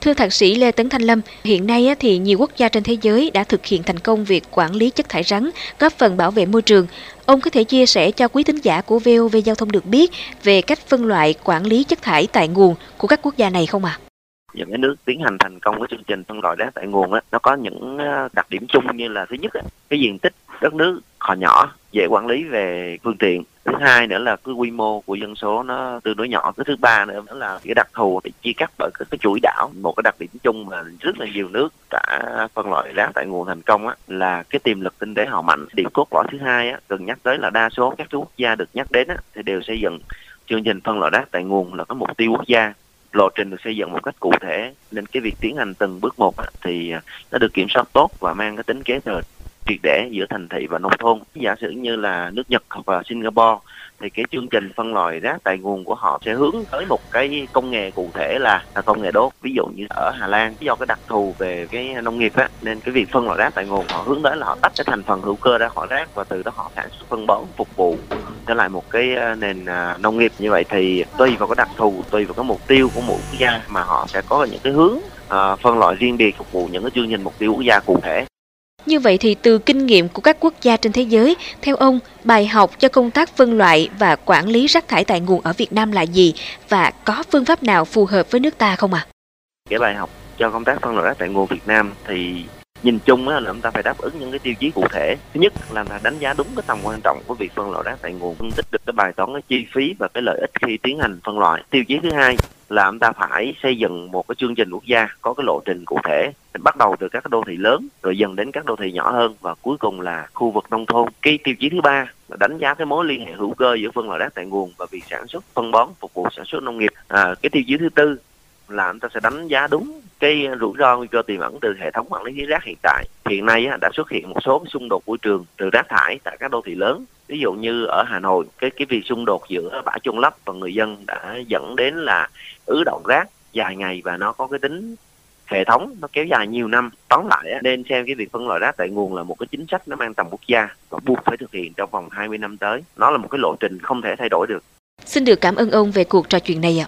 Thưa thạc sĩ Lê Tấn Thanh Lâm, hiện nay thì nhiều quốc gia trên thế giới đã thực hiện thành công việc quản lý chất thải rắn, góp phần bảo vệ môi trường. Ông có thể chia sẻ cho quý thính giả của VOV Giao thông được biết về cách phân loại quản lý chất thải tại nguồn của các quốc gia này không ạ? À? những cái nước tiến hành thành công cái chương trình phân loại rác tại nguồn á nó có những ờ, đặc điểm chung như là thứ nhất á, cái diện tích đất nước họ nhỏ, dễ quản lý về phương tiện. Thứ hai nữa là cái quy mô của dân số nó tương đối nhỏ. Cái thứ ba nữa là cái đặc thù thì chia cắt bởi cái chuỗi đảo. Một cái đặc điểm chung mà rất là nhiều nước đã phân loại rác tại nguồn thành công á, là cái tiềm lực kinh tế họ mạnh. Điểm cốt lõi thứ hai á cần nhắc tới là đa số các quốc gia được nhắc đến á, thì đều xây dựng chương trình phân loại rác tại nguồn là có mục tiêu quốc gia. Lộ trình được xây dựng một cách cụ thể. Nên cái việc tiến hành từng bước một thì nó được kiểm soát tốt và mang cái tính kế thừa triệt để giữa thành thị và nông thôn. Giả sử như là nước Nhật hoặc là Singapore thì cái chương trình phân loại rác tại nguồn của họ sẽ hướng tới một cái công nghệ cụ thể là, là công nghệ đốt. Ví dụ như ở Hà Lan do cái đặc thù về cái nông nghiệp á nên cái việc phân loại rác tại nguồn họ hướng tới là họ tách cái thành phần hữu cơ ra khỏi rác và từ đó họ sản xuất phân bón phục vụ trở lại một cái à, nền à, nông nghiệp. Như vậy thì tùy vào cái đặc thù tùy vào cái mục tiêu của mỗi quốc gia mà họ sẽ có những cái hướng uh, phân loại riêng biệt phục vụ những cái chương trình mục tiêu quốc gia cụ thể như vậy thì từ kinh nghiệm của các quốc gia trên thế giới, theo ông, bài học cho công tác phân loại và quản lý rác thải tại nguồn ở Việt Nam là gì và có phương pháp nào phù hợp với nước ta không ạ? À? Cái bài học cho công tác phân loại rác tại nguồn Việt Nam thì nhìn chung là chúng ta phải đáp ứng những cái tiêu chí cụ thể thứ nhất là đánh giá đúng cái tầm quan trọng của việc phân loại rác tại nguồn phân tích được cái bài toán cái chi phí và cái lợi ích khi tiến hành phân loại tiêu chí thứ hai là chúng ta phải xây dựng một cái chương trình quốc gia có cái lộ trình cụ thể bắt đầu từ các đô thị lớn rồi dần đến các đô thị nhỏ hơn và cuối cùng là khu vực nông thôn. Cái tiêu chí thứ ba là đánh giá cái mối liên hệ hữu cơ giữa phân loại rác tại nguồn và việc sản xuất phân bón phục vụ sản xuất nông nghiệp. À, cái tiêu chí thứ tư là chúng ta sẽ đánh giá đúng cái rủi ro nguy cơ tiềm ẩn từ hệ thống quản lý rác hiện tại. Hiện nay đã xuất hiện một số xung đột môi trường từ rác thải tại các đô thị lớn ví dụ như ở Hà Nội, cái cái việc xung đột giữa bãi chôn lấp và người dân đã dẫn đến là ứ động rác dài ngày và nó có cái tính hệ thống, nó kéo dài nhiều năm. Tóm lại nên xem cái việc phân loại rác tại nguồn là một cái chính sách nó mang tầm quốc gia và buộc phải thực hiện trong vòng 20 năm tới. Nó là một cái lộ trình không thể thay đổi được. Xin được cảm ơn ông về cuộc trò chuyện này ạ.